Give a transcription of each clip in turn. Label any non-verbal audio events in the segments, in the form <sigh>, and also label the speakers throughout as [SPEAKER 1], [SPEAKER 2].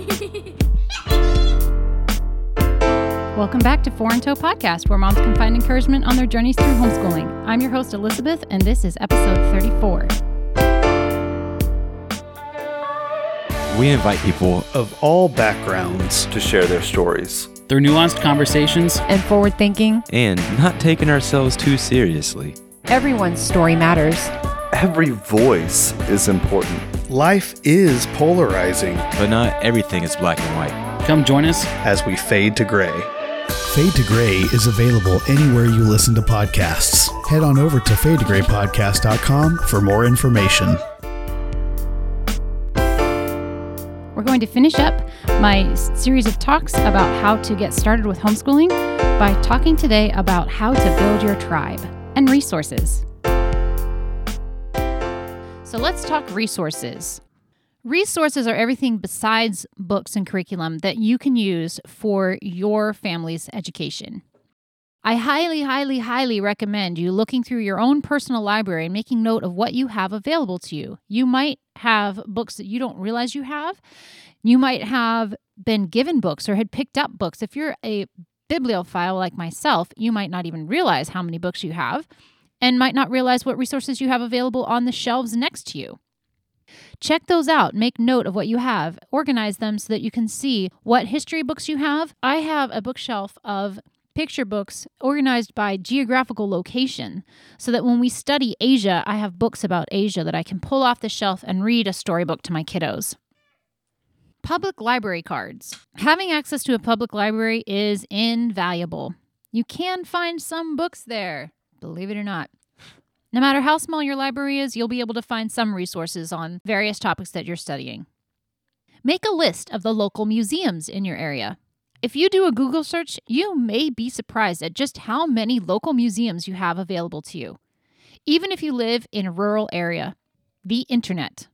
[SPEAKER 1] <laughs> Welcome back to Four in Tow Podcast, where moms can find encouragement on their journeys through homeschooling. I'm your host, Elizabeth, and this is episode 34.
[SPEAKER 2] We invite people
[SPEAKER 3] of all backgrounds
[SPEAKER 4] to share their stories.
[SPEAKER 5] Through nuanced conversations
[SPEAKER 1] And forward thinking,
[SPEAKER 2] and not taking ourselves too seriously.
[SPEAKER 1] everyone's story matters.
[SPEAKER 4] Every voice is important.
[SPEAKER 3] Life is polarizing
[SPEAKER 2] But not everything is black and white.
[SPEAKER 5] come join us
[SPEAKER 3] as we fade to gray.
[SPEAKER 6] Fade to Gray is available anywhere you listen to podcasts. Head on over to fadetograypodcast.com for more information.
[SPEAKER 1] We're going to finish up my series of talks about how to get started with homeschooling by talking today about how to build your tribe and resources. So let's talk resources. Resources are everything besides books and curriculum that you can use for your family's education. I highly, highly, highly recommend you looking through your own personal library and making note of what you have available to you. You might have books that you don't realize you have. You might have been given books or had picked up books. If you're a bibliophile like myself, you might not even realize how many books you have and might not realize what resources you have available on the shelves next to you. Check those out. Make note of what you have. Organize them so that you can see what history books you have. I have a bookshelf of picture books organized by geographical location so that when we study Asia, I have books about Asia that I can pull off the shelf and read a storybook to my kiddos. Public library cards. Having access to a public library is invaluable. You can find some books there, believe it or not. No matter how small your library is, you'll be able to find some resources on various topics that you're studying. Make a list of the local museums in your area. If you do a Google search, you may be surprised at just how many local museums you have available to you. Even if you live in a rural area, the internet.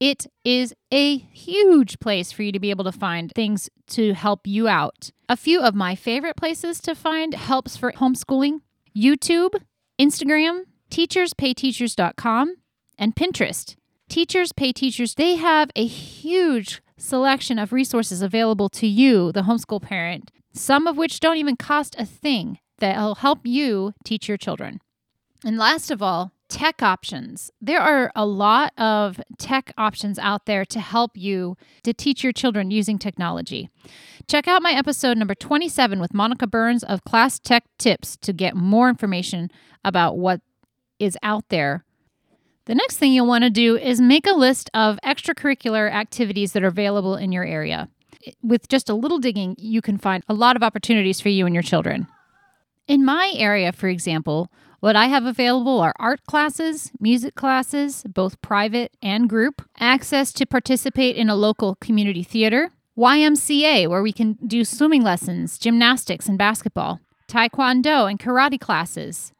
[SPEAKER 1] It is a huge place for you to be able to find things to help you out. A few of my favorite places to find helps for homeschooling YouTube, Instagram, teacherspayteachers.com, and Pinterest. Teachers Pay Teachers, they have a huge selection of resources available to you, the homeschool parent, some of which don't even cost a thing that'll help you teach your children. And last of all, tech options. There are a lot of tech options out there to help you to teach your children using technology. Check out my episode number 27 with Monica Burns of Class Tech Tips to get more information about what is out there. The next thing you'll want to do is make a list of extracurricular activities that are available in your area. With just a little digging, you can find a lot of opportunities for you and your children. In my area, for example, what I have available are art classes, music classes, both private and group, access to participate in a local community theater, YMCA, where we can do swimming lessons, gymnastics, and basketball, taekwondo and karate classes,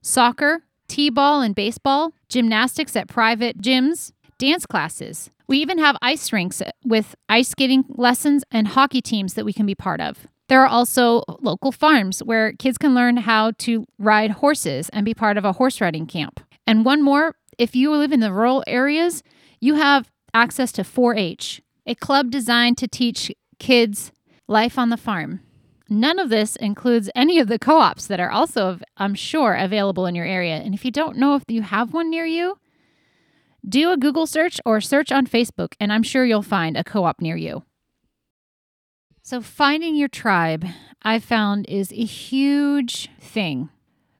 [SPEAKER 1] soccer, t ball and baseball, gymnastics at private gyms, dance classes. We even have ice rinks with ice skating lessons and hockey teams that we can be part of. There are also local farms where kids can learn how to ride horses and be part of a horse riding camp. And one more if you live in the rural areas, you have access to 4 H, a club designed to teach kids life on the farm. None of this includes any of the co ops that are also, I'm sure, available in your area. And if you don't know if you have one near you, do a Google search or search on Facebook, and I'm sure you'll find a co op near you. So, finding your tribe, I found, is a huge thing.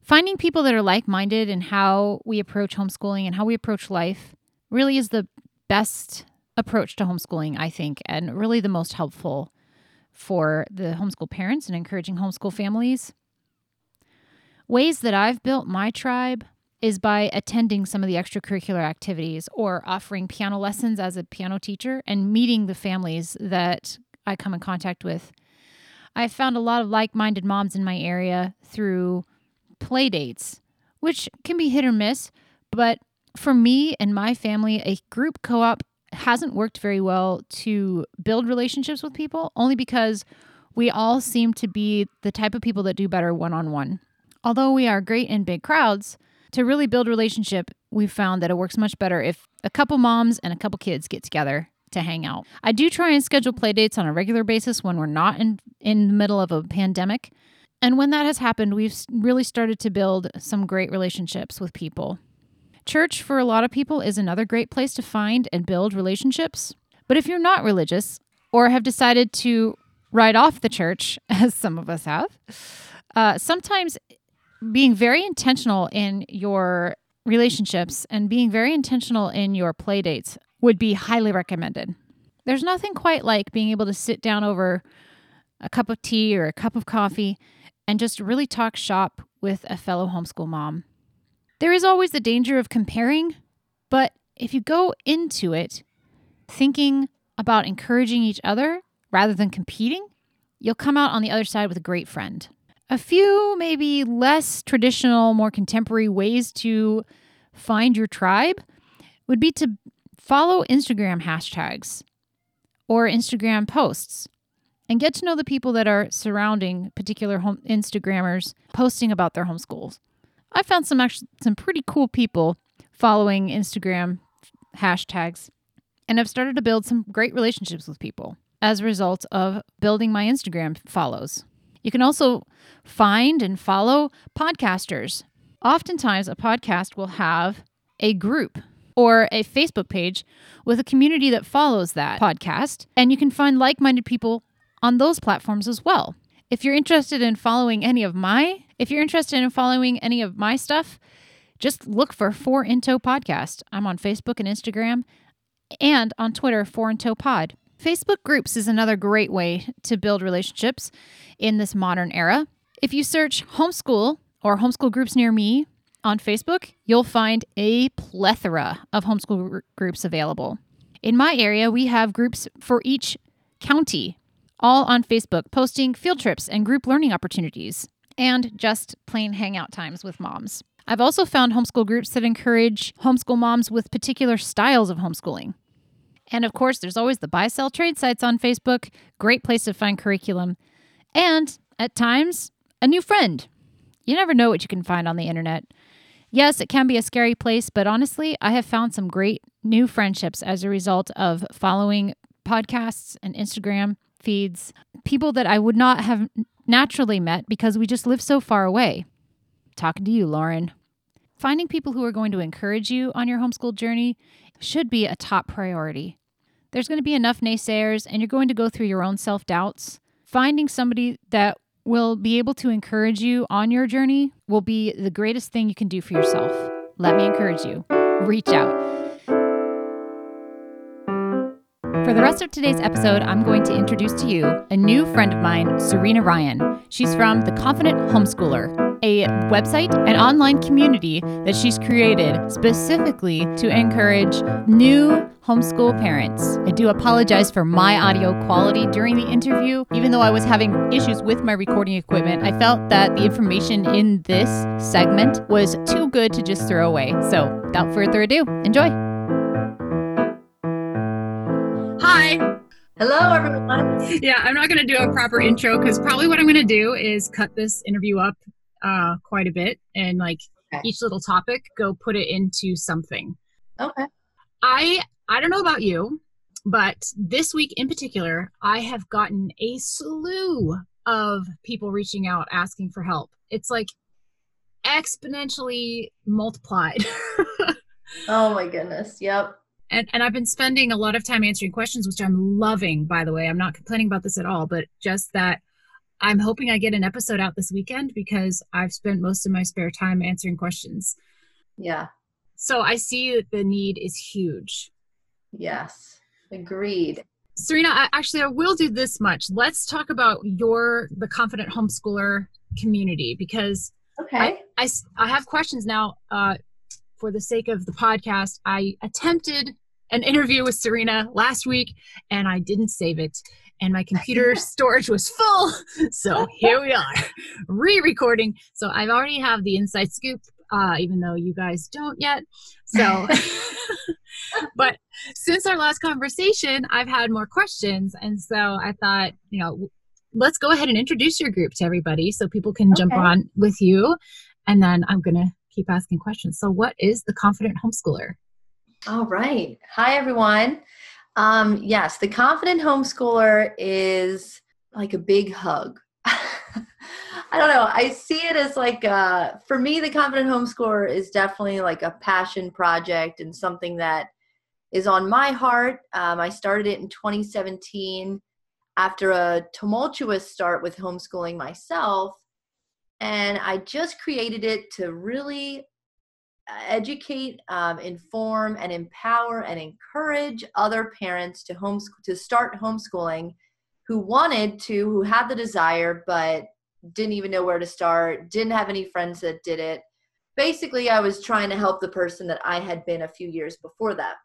[SPEAKER 1] Finding people that are like minded in how we approach homeschooling and how we approach life really is the best approach to homeschooling, I think, and really the most helpful for the homeschool parents and encouraging homeschool families. Ways that I've built my tribe is by attending some of the extracurricular activities or offering piano lessons as a piano teacher and meeting the families that I come in contact with. I found a lot of like minded moms in my area through play dates, which can be hit or miss. But for me and my family, a group co op hasn't worked very well to build relationships with people, only because we all seem to be the type of people that do better one on one. Although we are great in big crowds, to really build relationship, we've found that it works much better if a couple moms and a couple kids get together to hang out. I do try and schedule play dates on a regular basis when we're not in, in the middle of a pandemic. And when that has happened, we've really started to build some great relationships with people. Church, for a lot of people, is another great place to find and build relationships. But if you're not religious or have decided to write off the church, <laughs> as some of us have, uh, sometimes being very intentional in your relationships and being very intentional in your play dates would be highly recommended. There's nothing quite like being able to sit down over a cup of tea or a cup of coffee and just really talk shop with a fellow homeschool mom. There is always the danger of comparing, but if you go into it thinking about encouraging each other rather than competing, you'll come out on the other side with a great friend. A few maybe less traditional, more contemporary ways to find your tribe would be to follow Instagram hashtags or Instagram posts and get to know the people that are surrounding particular home Instagrammers posting about their homeschools. I found some actually some pretty cool people following Instagram hashtags and I've started to build some great relationships with people as a result of building my Instagram follows. You can also find and follow podcasters. Oftentimes, a podcast will have a group or a Facebook page with a community that follows that podcast, and you can find like minded people on those platforms as well. If you're interested in following any of my, if you're interested in following any of my stuff, just look for Four in Tow Podcast. I'm on Facebook and Instagram and on Twitter, Four in Tow Pod. Facebook groups is another great way to build relationships in this modern era. If you search homeschool or homeschool groups near me on Facebook, you'll find a plethora of homeschool gr- groups available. In my area, we have groups for each county, all on Facebook, posting field trips and group learning opportunities, and just plain hangout times with moms. I've also found homeschool groups that encourage homeschool moms with particular styles of homeschooling. And of course, there's always the buy sell trade sites on Facebook, great place to find curriculum, and at times, a new friend. You never know what you can find on the internet. Yes, it can be a scary place, but honestly, I have found some great new friendships as a result of following podcasts and Instagram feeds, people that I would not have naturally met because we just live so far away. Talking to you, Lauren. Finding people who are going to encourage you on your homeschool journey should be a top priority. There's going to be enough naysayers, and you're going to go through your own self doubts. Finding somebody that will be able to encourage you on your journey will be the greatest thing you can do for yourself. Let me encourage you. Reach out. For the rest of today's episode, I'm going to introduce to you a new friend of mine, Serena Ryan. She's from The Confident Homeschooler, a website and online community that she's created specifically to encourage new homeschool parents. I do apologize for my audio quality during the interview. Even though I was having issues with my recording equipment, I felt that the information in this segment was too good to just throw away. So, without further ado, enjoy.
[SPEAKER 7] Hi.
[SPEAKER 8] Hello, everyone.
[SPEAKER 7] Yeah, I'm not going to do a proper intro because probably what I'm going to do is cut this interview up uh, quite a bit and like
[SPEAKER 8] Okay.
[SPEAKER 7] each little topic go put it into something.
[SPEAKER 8] Okay.
[SPEAKER 7] I I don't know about you, but this week in particular, I have gotten a slew of people reaching out asking for help. It's like exponentially multiplied. <laughs>
[SPEAKER 8] Oh my goodness. Yep.
[SPEAKER 7] and and I've been spending a lot of time answering questions, which I'm loving. By the way, I'm not complaining about this at all, but just that I'm hoping I get an episode out this weekend because I've spent most of my spare time answering questions.
[SPEAKER 8] Yeah.
[SPEAKER 7] So I see that the need is huge.
[SPEAKER 8] Yes. Agreed.
[SPEAKER 7] Serena, I, actually, I will do this much. Let's talk about your the confident homeschooler community because
[SPEAKER 8] Okay.
[SPEAKER 7] I I have questions now. Uh, for the sake of the podcast, I attempted an interview with Serena last week and I didn't save it. And my <laughs> computer storage was full. <laughs> So here we are, re recording. So I already have the inside scoop, uh, even though you guys don't yet. So, <laughs> but since our last conversation, I've had more questions. And so I thought, you know, let's go ahead and introduce your group to everybody so people can jump on with you. And then I'm going to keep asking questions. So, what is the confident homeschooler?
[SPEAKER 8] All right. Hi, everyone. Um, yes, the confident homeschooler is like a big hug. <laughs> I don't know. I see it as like uh, for me, the confident homeschooler is definitely like a passion project and something that is on my heart. Um, I started it in 2017 after a tumultuous start with homeschooling myself. And I just created it to really educate, um, inform, and empower and encourage other parents to homeschool to start homeschooling who wanted to, who had the desire, but didn't even know where to start, didn't have any friends that did it. Basically, I was trying to help the person that I had been a few years before that.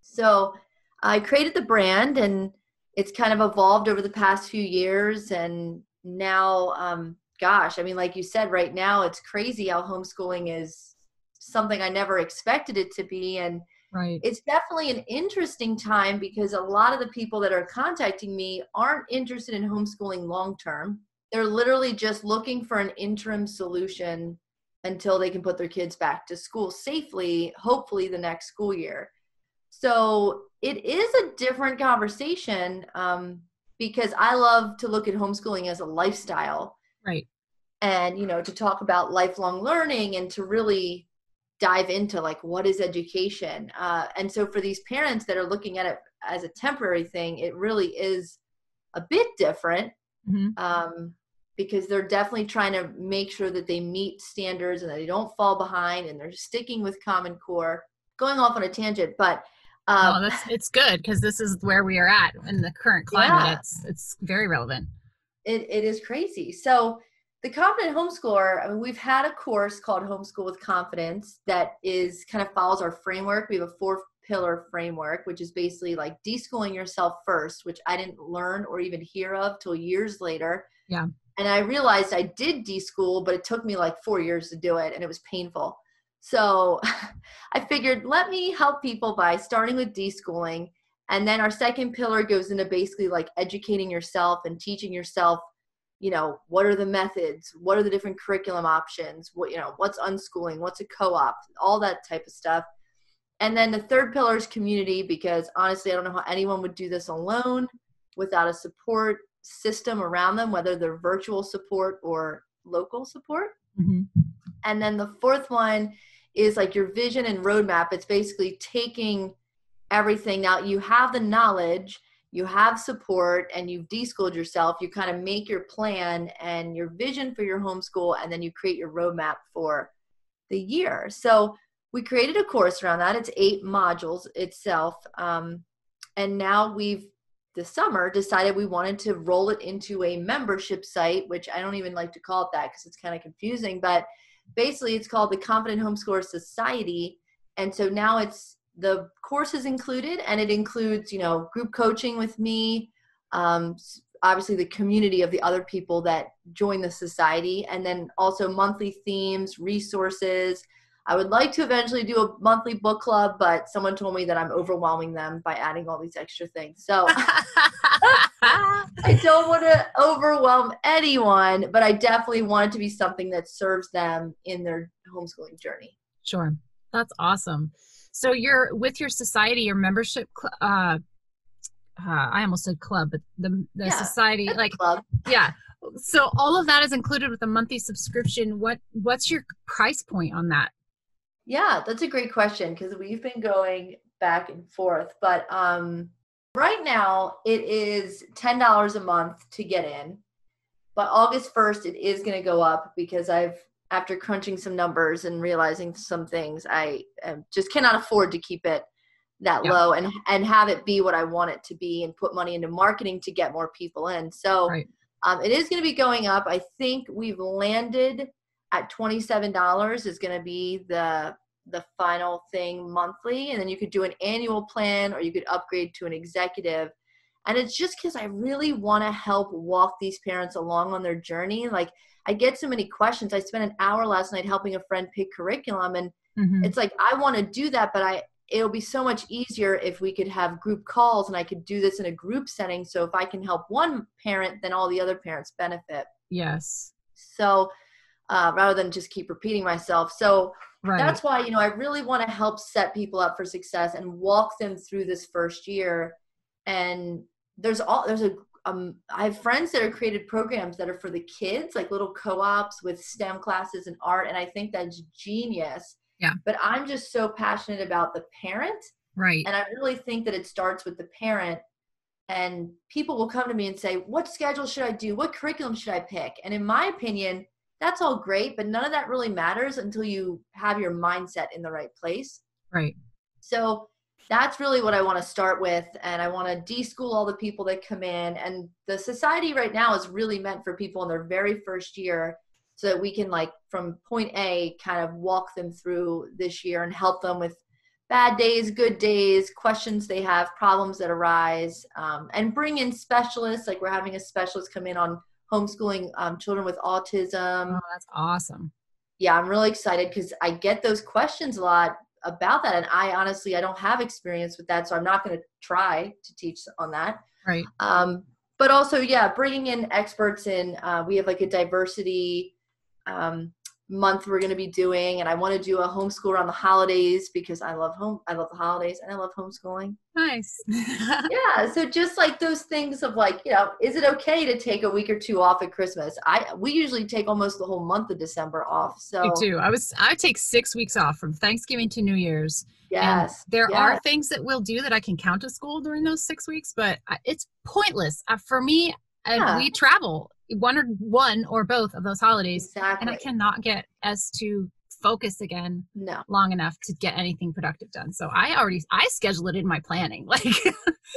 [SPEAKER 8] So I created the brand and it's kind of evolved over the past few years. And now, um, gosh, I mean, like you said, right now it's crazy how homeschooling is something I never expected it to be. And
[SPEAKER 7] Right.
[SPEAKER 8] it's definitely an interesting time because a lot of the people that are contacting me aren't interested in homeschooling long term. They're literally just looking for an interim solution until they can put their kids back to school safely, hopefully the next school year. So it is a different conversation um, because I love to look at homeschooling as a lifestyle
[SPEAKER 7] Right.
[SPEAKER 8] and you know to talk about lifelong learning and to really dive into like what is education uh, and so for these parents that are looking at it as a temporary thing it really is a bit different
[SPEAKER 7] Mhm.
[SPEAKER 8] um, because they're definitely trying to make sure that they meet standards and that they don't fall behind and they're sticking with common core going off on a tangent but um,
[SPEAKER 7] oh, that's it's good because this is where we are at in the current climate.
[SPEAKER 8] Yeah.
[SPEAKER 7] It's it's very relevant.
[SPEAKER 8] it, it is crazy. So the confident homeschooler, I mean, we've had a course called Homeschool with Confidence that is kind of follows our framework. We have a four pillar framework, which is basically like deschooling yourself first, which I didn't learn or even hear of till years later.
[SPEAKER 7] Yeah.
[SPEAKER 8] And I realized I did deschool, but it took me like four years to do it and it was painful. So <laughs> I figured let me help people by starting with deschooling. And then our second pillar goes into basically like educating yourself and teaching yourself, you know, what are the methods? What are the different curriculum options? What, you know, what's unschooling? What's a co op? All that type of stuff. And then the third pillar is community because honestly, I don't know how anyone would do this alone without a support system around them, whether they're virtual support or local support.
[SPEAKER 7] Mhm.
[SPEAKER 8] And then the fourth one is like your vision and roadmap. It's basically taking everything. Now you have the knowledge, you have support, and you've deschooled yourself. You kind of make your plan and your vision for your homeschool, and then you create your roadmap for the year. So we created a course around that. It's eight modules itself. Um, and now we've this summer decided we wanted to roll it into a membership site, which I don't even like to call it that because it's kind of confusing. But basically, it's called the Confident Homeschooler Society. And so now it's the course is included, and it includes, you know, group coaching with me, um, obviously the community of the other people that join the society, and then also monthly themes, resources. I would like to eventually do a monthly book club, but someone told me that I'm overwhelming them by adding all these extra things. So <laughs> I don't want to overwhelm anyone, but I definitely want it to be something that serves them in their homeschooling journey.
[SPEAKER 7] Sure. That's awesome. So you're with your society, your membership, cl- uh, uh, I almost said club, but the the
[SPEAKER 8] Yeah,
[SPEAKER 7] society, like
[SPEAKER 8] Club.
[SPEAKER 7] yeah. So all of that is included with a monthly subscription. What what's your price point on that?
[SPEAKER 8] Yeah, that's a great question because we've been going back and forth. But um, right now, it is $10 a month to get in. But August 1st, it is going to go up because I've, after crunching some numbers and realizing some things, I um, just cannot afford to keep it that
[SPEAKER 7] Yeah.
[SPEAKER 8] low and and have it be what I want it to be and put money into marketing to get more people in. So
[SPEAKER 7] Right.
[SPEAKER 8] um, it is going to be going up. I think we've landed at $27 is going to be the the final thing monthly and then you could do an annual plan or you could upgrade to an executive and it's just because i really want to help walk these parents along on their journey like i get so many questions i spent an hour last night helping a friend pick curriculum and
[SPEAKER 7] Mhm.
[SPEAKER 8] it's like i want to do that but i it'll be so much easier if we could have group calls and i could do this in a group setting so if i can help one parent then all the other parents benefit
[SPEAKER 7] Yes.
[SPEAKER 8] so uh, rather than just keep repeating myself so
[SPEAKER 7] Right.
[SPEAKER 8] that's why you know i really want to help set people up for success and walk them through this first year and there's all there's a um, I have friends that have created programs that are for the kids, like little co-ops with STEM classes and art, and I think that's genius.
[SPEAKER 7] Yeah.
[SPEAKER 8] But I'm just so passionate about the parent,
[SPEAKER 7] Right.
[SPEAKER 8] and I really think that it starts with the parent. And people will come to me and say, "What schedule should I do? What curriculum should I pick?" And in my opinion, that's all great, but none of that really matters until you have your mindset in the right place.
[SPEAKER 7] Right.
[SPEAKER 8] So that's really what I want to start with. And I want to deschool all the people that come in. And the society right now is really meant for people in their very first year so that we can, like, from point A, kind of walk them through this year and help them with bad days, good days, questions they have, problems that arise, um, and bring in specialists. Like, we're having a specialist come in on homeschooling um, children with autism
[SPEAKER 7] Oh, that's awesome.
[SPEAKER 8] yeah i'm really excited because i get those questions a lot about that and i honestly i don't have experience with that so i'm not going to try to teach on that
[SPEAKER 7] Right.
[SPEAKER 8] um, but also yeah bringing in experts in uh, we have like a diversity um, month we're going to be doing and i want to do a homeschool around the holidays because i love home i love the holidays and i love homeschooling
[SPEAKER 7] Nice. <laughs>
[SPEAKER 8] yeah so just like those things of like you know is it okay to take a week or two off at christmas i we usually take almost the whole month of december off so
[SPEAKER 7] Me too. I was I take six weeks off from Thanksgiving to New Year's. And
[SPEAKER 8] yes
[SPEAKER 7] there are things that we'll do that I can count to school during those six weeks, but it's pointless uh, for me. uh,
[SPEAKER 8] Yeah.
[SPEAKER 7] we travel one or one or both of those holidays,
[SPEAKER 8] exactly
[SPEAKER 7] and I cannot get us to focus again
[SPEAKER 8] no
[SPEAKER 7] long enough to get anything productive done. So I already I schedule it in my planning. <laughs> Like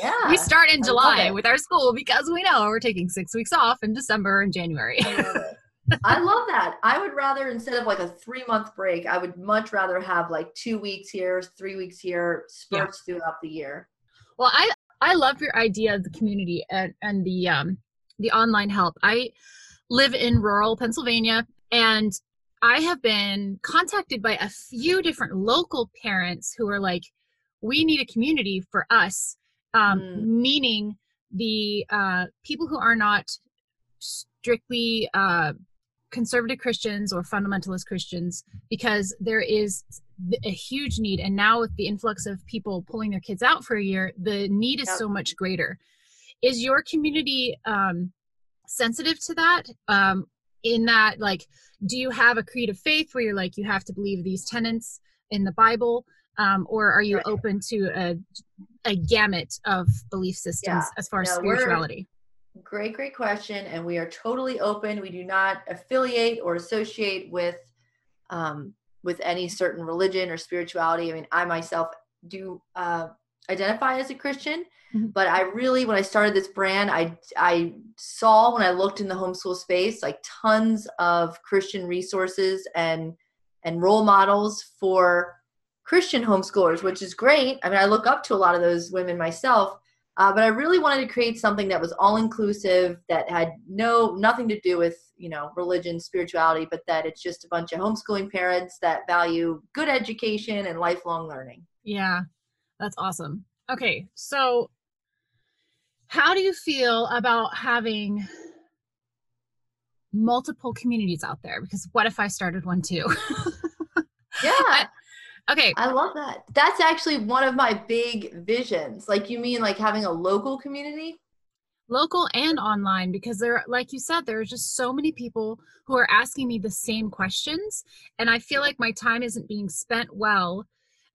[SPEAKER 8] yeah
[SPEAKER 7] we start in July with our school because we know we're taking six weeks off in December and January.
[SPEAKER 8] I love. I love that. I would rather instead of like a three month break, I would much rather have like two weeks here, three weeks here,
[SPEAKER 7] Yeah.
[SPEAKER 8] spurts throughout the year.
[SPEAKER 7] Well, I I love your idea of the community and and the um the online help. I live in rural Pennsylvania and I have been contacted by a few different local parents who are like we need a community for us um
[SPEAKER 8] Mm.
[SPEAKER 7] meaning the uh people who are not strictly uh conservative Christians or fundamentalist Christians because there is a huge need and now with the influx of people pulling their kids out for a year the need is
[SPEAKER 8] Yep.
[SPEAKER 7] so much greater is your community um sensitive to that um in that like do you have a creed of faith where you're like you have to believe these tenets in the bible um or are you
[SPEAKER 8] Right.
[SPEAKER 7] open to a a gamut of belief systems
[SPEAKER 8] Yeah.
[SPEAKER 7] as far as
[SPEAKER 8] No,
[SPEAKER 7] spirituality
[SPEAKER 8] Great, great question. And we are totally open. We do not affiliate or associate with um, with any certain religion or spirituality. I mean, I myself do uh, identify as a Christian,
[SPEAKER 7] Mhm.
[SPEAKER 8] but I really, when I started this brand, I I saw when I looked in the homeschool space like tons of Christian resources and and role models for Christian homeschoolers, which is great. I mean, I look up to a lot of those women myself. Uh, but I really wanted to create something that was all inclusive, that had no nothing to do with you know religion, spirituality, but that it's just a bunch of homeschooling parents that value good education and lifelong learning.
[SPEAKER 7] Yeah, that's awesome. Okay, so how do you feel about having multiple communities out there? Because what if I started one too? <laughs>
[SPEAKER 8] Yeah,
[SPEAKER 7] okay,
[SPEAKER 8] I love that. That's actually one of my big visions. Like you mean like having a local community?
[SPEAKER 7] local and online because there like you said there are just so many people who are asking me the same questions and i feel like my time isn't being spent well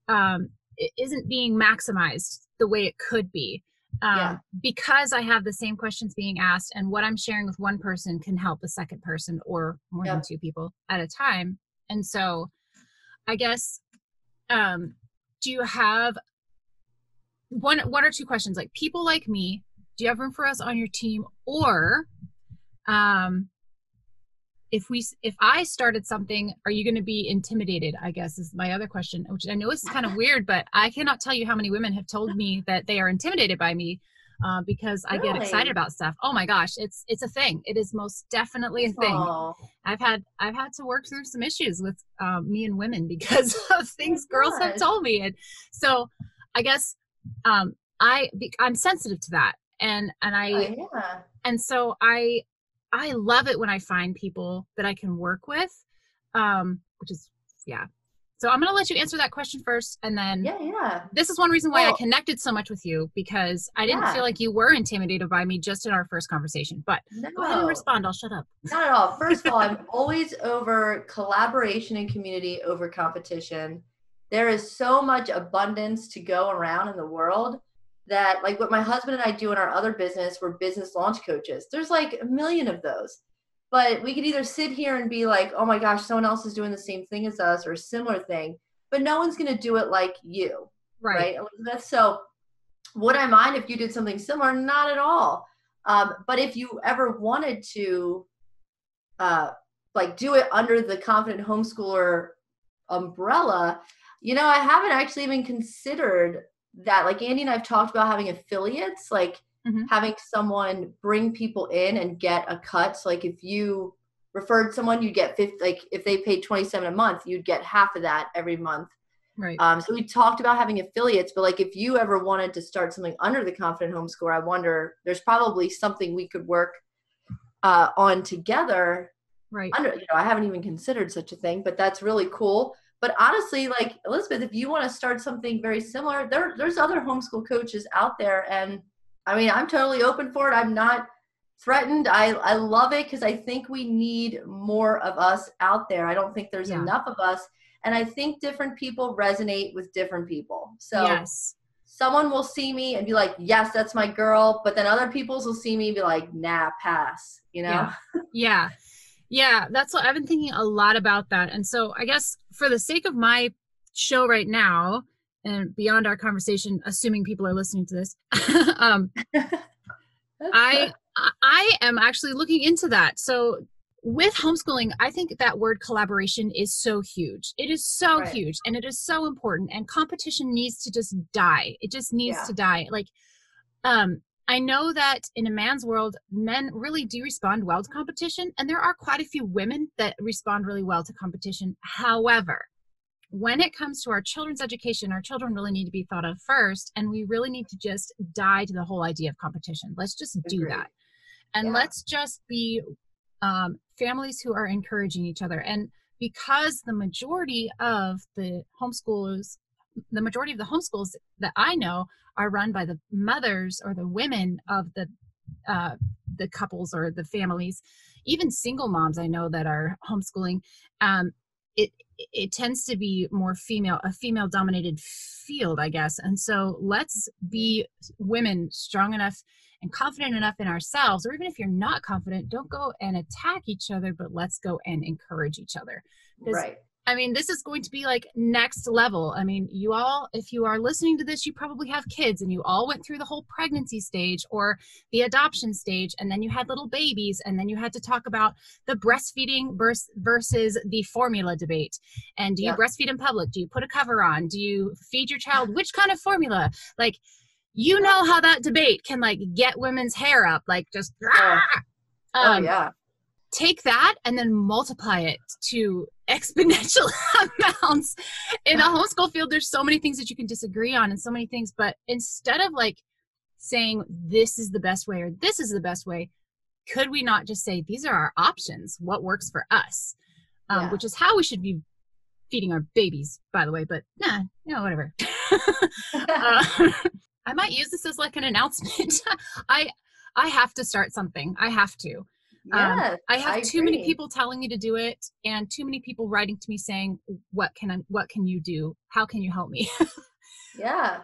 [SPEAKER 7] um isn't being maximized the way it could be. Um
[SPEAKER 8] Yeah.
[SPEAKER 7] because i have the same questions being asked and what i'm sharing with one person can help a second person or more than two people at a time. And so i guess um do you have one one or two questions like people like me do you have room for us on your team? Or um if we if i started something are you going to be intimidated i guess is my other question which i know is kind of weird but i cannot tell you how many women have told me that they are intimidated by me uh, because i get excited about stuff. Oh my gosh it's it's a thing. It is most definitely a thing.
[SPEAKER 8] Oh,
[SPEAKER 7] I've had I've had to work through some issues with um, me and women <laughs> because of things girls have told me, and so I guess um, i i'm sensitive to that, and and I
[SPEAKER 8] yeah.
[SPEAKER 7] and so I I love it when I find people that I can work with, um, which is yeah. So I'm going to let you answer that question first, and then
[SPEAKER 8] Yeah, yeah.
[SPEAKER 7] this is one reason why I connected so much with you because I didn't
[SPEAKER 8] Yeah.
[SPEAKER 7] feel like you were intimidated by me just in our first conversation. But
[SPEAKER 8] No,
[SPEAKER 7] go ahead and respond. I'll shut up.
[SPEAKER 8] not at all. First of all, I'm <laughs> always over collaboration and community over competition. There is so much abundance to go around in the world that, like, what my husband and I do in our other business, we're business launch coaches. There's like a million of those. But we could either sit here and be like, oh my gosh, someone else is doing the same thing as us or a similar thing, but no one's going to do it like you. right, Elizabeth? So would I mind if you did something similar? Not at all. Um, but if you ever wanted to, uh, like do it under the Confident Homeschooler umbrella, you know, I haven't actually even considered that. Like Andy and I've talked about having affiliates, like
[SPEAKER 7] Mhm.
[SPEAKER 8] having someone bring people in and get a cut. So like if you referred someone, you'd get 50, like if they paid 27 a month, you'd get half of that every month.
[SPEAKER 7] Right.
[SPEAKER 8] Um, so we talked about having affiliates, but like if you ever wanted to start something under the Confident Homeschooler, I wonder there's probably something we could work uh, on together.
[SPEAKER 7] right.
[SPEAKER 8] Under you know, I haven't even considered such a thing, but that's really cool. But honestly, like Elizabeth, if you want to start something very similar, there there's other homeschool coaches out there, and I mean, I'm totally open for it. I'm not threatened. I I love it because I think we need more of us out there. I don't think there's
[SPEAKER 7] Yeah.
[SPEAKER 8] enough of us, and I think different people resonate with different people. So
[SPEAKER 7] yes.
[SPEAKER 8] someone will see me and be like, "Yes, that's my girl," but then other people's will see me and be like, "Nah, pass." You know?
[SPEAKER 7] Yeah. yeah yeah that's what i've been thinking a lot about that and so i guess for the sake of my show right now and beyond our conversation assuming people are listening to this <laughs> um <laughs> i I- am actually looking into that so with homeschooling i think that word collaboration is so huge it is so
[SPEAKER 8] Right.
[SPEAKER 7] huge and it is so important and competition needs to just die it just needs
[SPEAKER 8] Yeah.
[SPEAKER 7] to die like um I know that in a man's world, men really do respond well to competition, and there are quite a few women that respond really well to competition. However, when it comes to our children's education, our children really need to be thought of first, and we really need to just die to the whole idea of competition. Let's just do
[SPEAKER 8] Agreed.
[SPEAKER 7] that. And
[SPEAKER 8] Yeah.
[SPEAKER 7] let's just be um, families who are encouraging each other. And because the majority of the homeschoolers, the majority of the homeschools that I know are run by the mothers or the women of the uh, the couples or the families, even single moms I know that are homeschooling. Um, it it tends to be more female, a female dominated field, I guess. And so let's be women strong enough and confident enough in ourselves, or even if you're not confident, don't go and attack each other, but let's go and encourage each other.
[SPEAKER 8] right.
[SPEAKER 7] I mean, this is going to be like next level. I mean, you all, if you are listening to this, you probably have kids and you all went through the whole pregnancy stage or the adoption stage, and then you had little babies, and then you had to talk about the breastfeeding versus the formula debate. And do you
[SPEAKER 8] Yeah.
[SPEAKER 7] breastfeed in public? Do you put a cover on? Do you feed your child? Which kind of formula? Like, you know how that debate can like get women's hair up, like just.
[SPEAKER 8] Oh. oh
[SPEAKER 7] Um,
[SPEAKER 8] yeah.
[SPEAKER 7] take that and then multiply it to exponential <laughs> amounts in a homeschool field there's so many things that you can disagree on and so many things but instead of like saying this is the best way or this is the best way could we not just say these are our options what works for us um,
[SPEAKER 8] Yeah.
[SPEAKER 7] which is how we should be feeding our babies by the way but nah no whatever <laughs> uh, <laughs> I might use this as like an announcement. I I have to start something. I have to. Um, I have too many people telling me to do it, and too many people writing to me saying, "What can I? What can you do? How can you help me?" <laughs>
[SPEAKER 8] Yeah.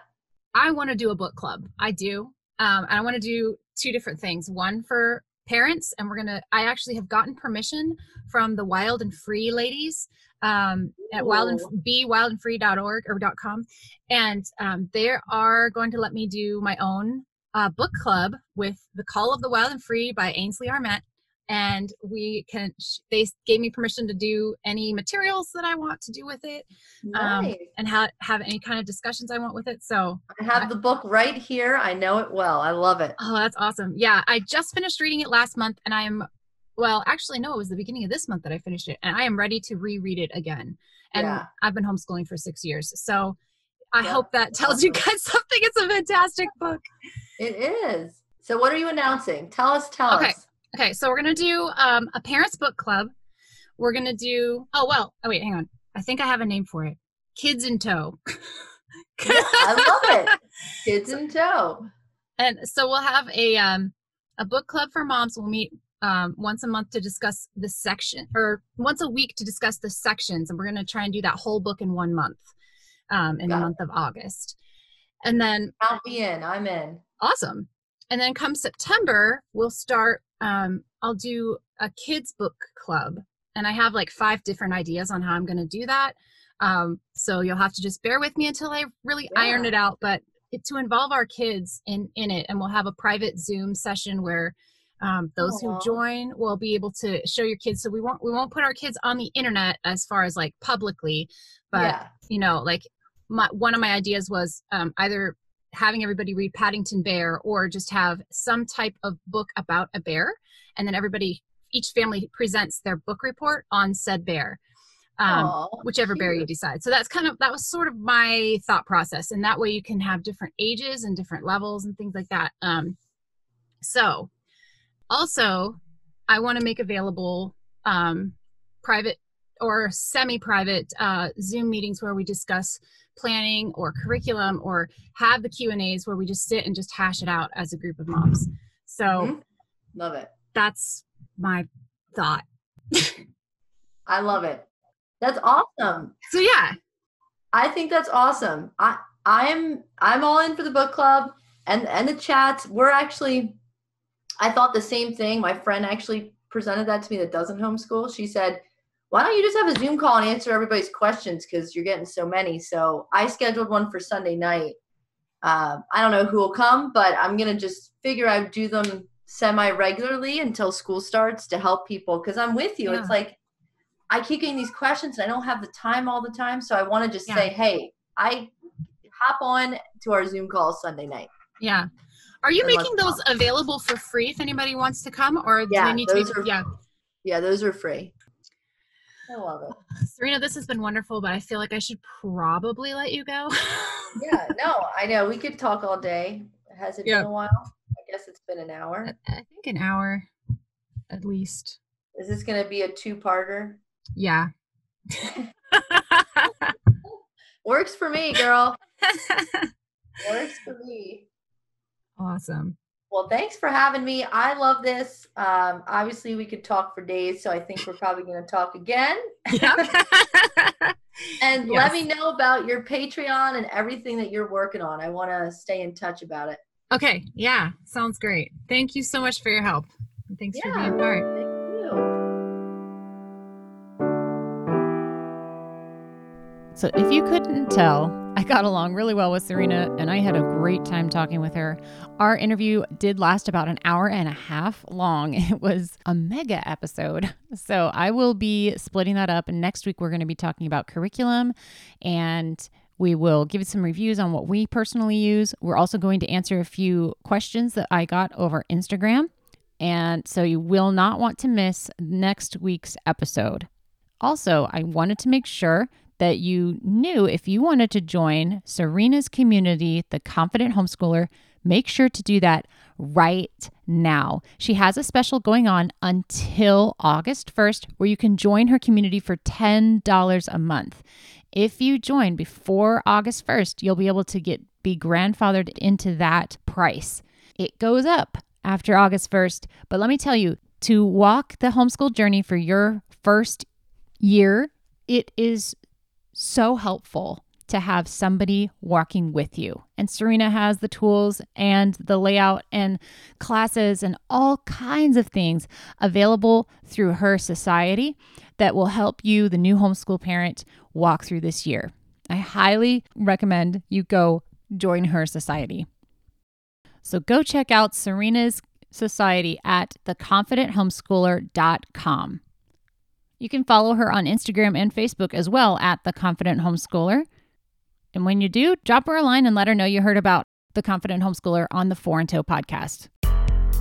[SPEAKER 7] I want to do a book club. I do. Um, and I want to do two different things. One for parents, and we're gonna. I actually have gotten permission from the Wild and Free ladies um, at wild and be wildandfree.org or dot com, and um, they are going to let me do my own uh, book club with the Call of the Wild and Free by Ainsley Arment. And we can they gave me permission to do any materials that I want to do with it, um, and ha- have any kind of discussions I want with it. So
[SPEAKER 8] I have the book right here. I know it well. I love it.
[SPEAKER 7] Oh, that's awesome. Yeah, I just finished reading it last month and I'm well, actually no, it was the beginning of this month that I finished it and I am ready to reread it again. And
[SPEAKER 8] Yeah.
[SPEAKER 7] I've been homeschooling for 6 years. So I
[SPEAKER 8] Yeah,
[SPEAKER 7] hope that tells you guys <laughs> something. It's a fantastic book.
[SPEAKER 8] It is. So what are you announcing? Tell us. Tell
[SPEAKER 7] Okay.
[SPEAKER 8] us.
[SPEAKER 7] Okay, so we're to do um, a parents book club. We're to do Oh, well, oh wait, hang on. I think I have a name for it. kids in tow. <laughs>
[SPEAKER 8] Yeah, I love it. <laughs> Kids in tow.
[SPEAKER 7] and so we'll have a um a book club for moms we'll meet um, once a month to discuss the section or once a week to discuss the sections and we're to try and do that whole book in one month um, in
[SPEAKER 8] Got
[SPEAKER 7] the
[SPEAKER 8] it.
[SPEAKER 7] month of august and then
[SPEAKER 8] Count me in. I'm in.
[SPEAKER 7] awesome and then come september we'll start um, i'll do a kids book club and i have like five different ideas on how i'm going to do that um, so you'll have to just bear with me until i really iron it out but it, to involve our kids in in it and we'll have a private zoom session where um, those
[SPEAKER 8] Aw.
[SPEAKER 7] who join will be able to show your kids so we won't we won't put our kids on the internet as far as like publicly but
[SPEAKER 8] yeah.
[SPEAKER 7] you know like my one of my ideas was um, either having everybody read paddington bear or just have some type of book about a bear. And then everybody each family presents their book report on said bear um,
[SPEAKER 8] Aw,
[SPEAKER 7] whichever bear you decide. So that's kind of that was sort of my thought process. And that way you can have different ages and different levels and things like that. Um, so also i want to make available um, private or semi-private uh, zoom meetings where we discuss planning or curriculum or have the q and a's where we just sit and just hash it out as a group of moms so
[SPEAKER 8] Mhm. Love it.
[SPEAKER 7] that's my thought <laughs>
[SPEAKER 8] I love it. That's awesome.
[SPEAKER 7] so yeah
[SPEAKER 8] I think that's awesome. I I'm I'm all in for the book club and and the chats. We're actually I thought the same thing. My friend actually presented that to me that doesn't homeschool. She said, "Why don't you just have a Zoom call and answer everybody's questions because you're getting so many?" So I scheduled one for Sunday night. Uh, I don't know who will come, but I'm gonna just figure I'd do them semi regularly until school starts to help people because I'm with you.
[SPEAKER 7] Yeah.
[SPEAKER 8] It's like I keep getting these questions and I don't have the time all the time. So I want to just
[SPEAKER 7] Yeah.
[SPEAKER 8] say, hey, I hop on to our Zoom call Sunday night.
[SPEAKER 7] Yeah. Are you making those available for free if anybody wants to come, or do
[SPEAKER 8] Yeah,
[SPEAKER 7] they need to be?
[SPEAKER 8] are-
[SPEAKER 7] Yeah,
[SPEAKER 8] Yeah, those are free. I love it.
[SPEAKER 7] Serena, this has been wonderful, but I feel like I should probably let you go.
[SPEAKER 8] Yeah, <laughs> no, I know. We could talk all day. Has it
[SPEAKER 7] Yeah.
[SPEAKER 8] been a while? I guess it's been an hour.
[SPEAKER 7] I I think an hour, at least.
[SPEAKER 8] Is this going to be a two parter?
[SPEAKER 7] Yeah. <laughs>
[SPEAKER 8] Works for me, girl. <laughs> Works for me.
[SPEAKER 7] awesome.
[SPEAKER 8] Well, thanks for having me. I love this. Um, obviously, we could talk for days, so I think we're probably going to talk again. <laughs> And let me know about your Patreon and everything that you're working on. I want to stay in touch about it.
[SPEAKER 7] okay. Yeah. Sounds great. Thank you so much for your help. And Thanks for being part.
[SPEAKER 8] Thank you.
[SPEAKER 1] So, if you couldn't tell, I got along really well with Serena and I had a great time talking with her. Our interview did last about an hour and a half long. <laughs> It was a mega episode. So, I will be splitting that up. Next week, we're going to be talking about curriculum and we will give some reviews on what we personally use. We're also going to answer a few questions that I got over Instagram. And so, you will not want to miss next week's episode. Also, I wanted to make sure that you knew if you wanted to join Serena's community, the Confident Homeschooler, make sure to do that right now. She has a special going on until August 1st where you can join her community for $10 a month. If you join before August 1st, you'll be able to get be grandfathered into that price. It goes up after August 1st, but let me tell you, to walk the homeschool journey for your first year, it is so helpful to have somebody walking with you. And Serena has the tools and the layout and classes and all kinds of things available through her society that will help you, the new homeschool parent, walk through this year. I highly recommend you go join her society. So go check out Serena's society at theconfidenthomeschooler.com. You can follow her on Instagram and Facebook as well at The Confident Homeschooler. And when you do, drop her a line and let her know you heard about The Confident Homeschooler on the Four in Tow podcast.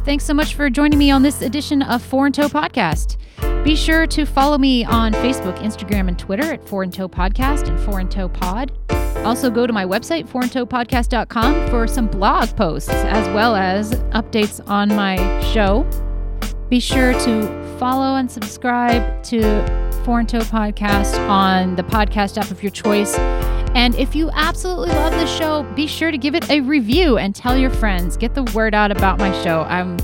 [SPEAKER 1] Thanks so much for joining me on this edition of Four in Tow Podcast. Be sure to follow me on Facebook, Instagram, and Twitter at Four in Tow Podcast and Four in Tow Pod. Also, go to my website, fourintowpodcast.com, for some blog posts as well as updates on my show. Be sure to follow and subscribe to Four in Tow Podcast on the podcast app of your choice. And if you absolutely love this show, be sure to give it a review and tell your friends. Get the word out about my show. I'm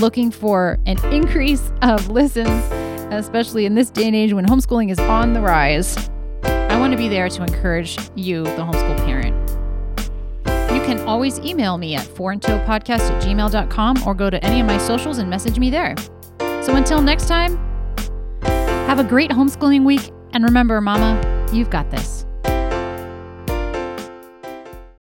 [SPEAKER 1] looking for an increase of <laughs> listens, especially in this day and age when homeschooling is on the rise. I want to be there to encourage you, the homeschool parent. You can always email me at fourintowpodcast at gmail.com or go to any of my socials and message me there. So until next time, have a great homeschooling week. And remember, Mama, you've got this.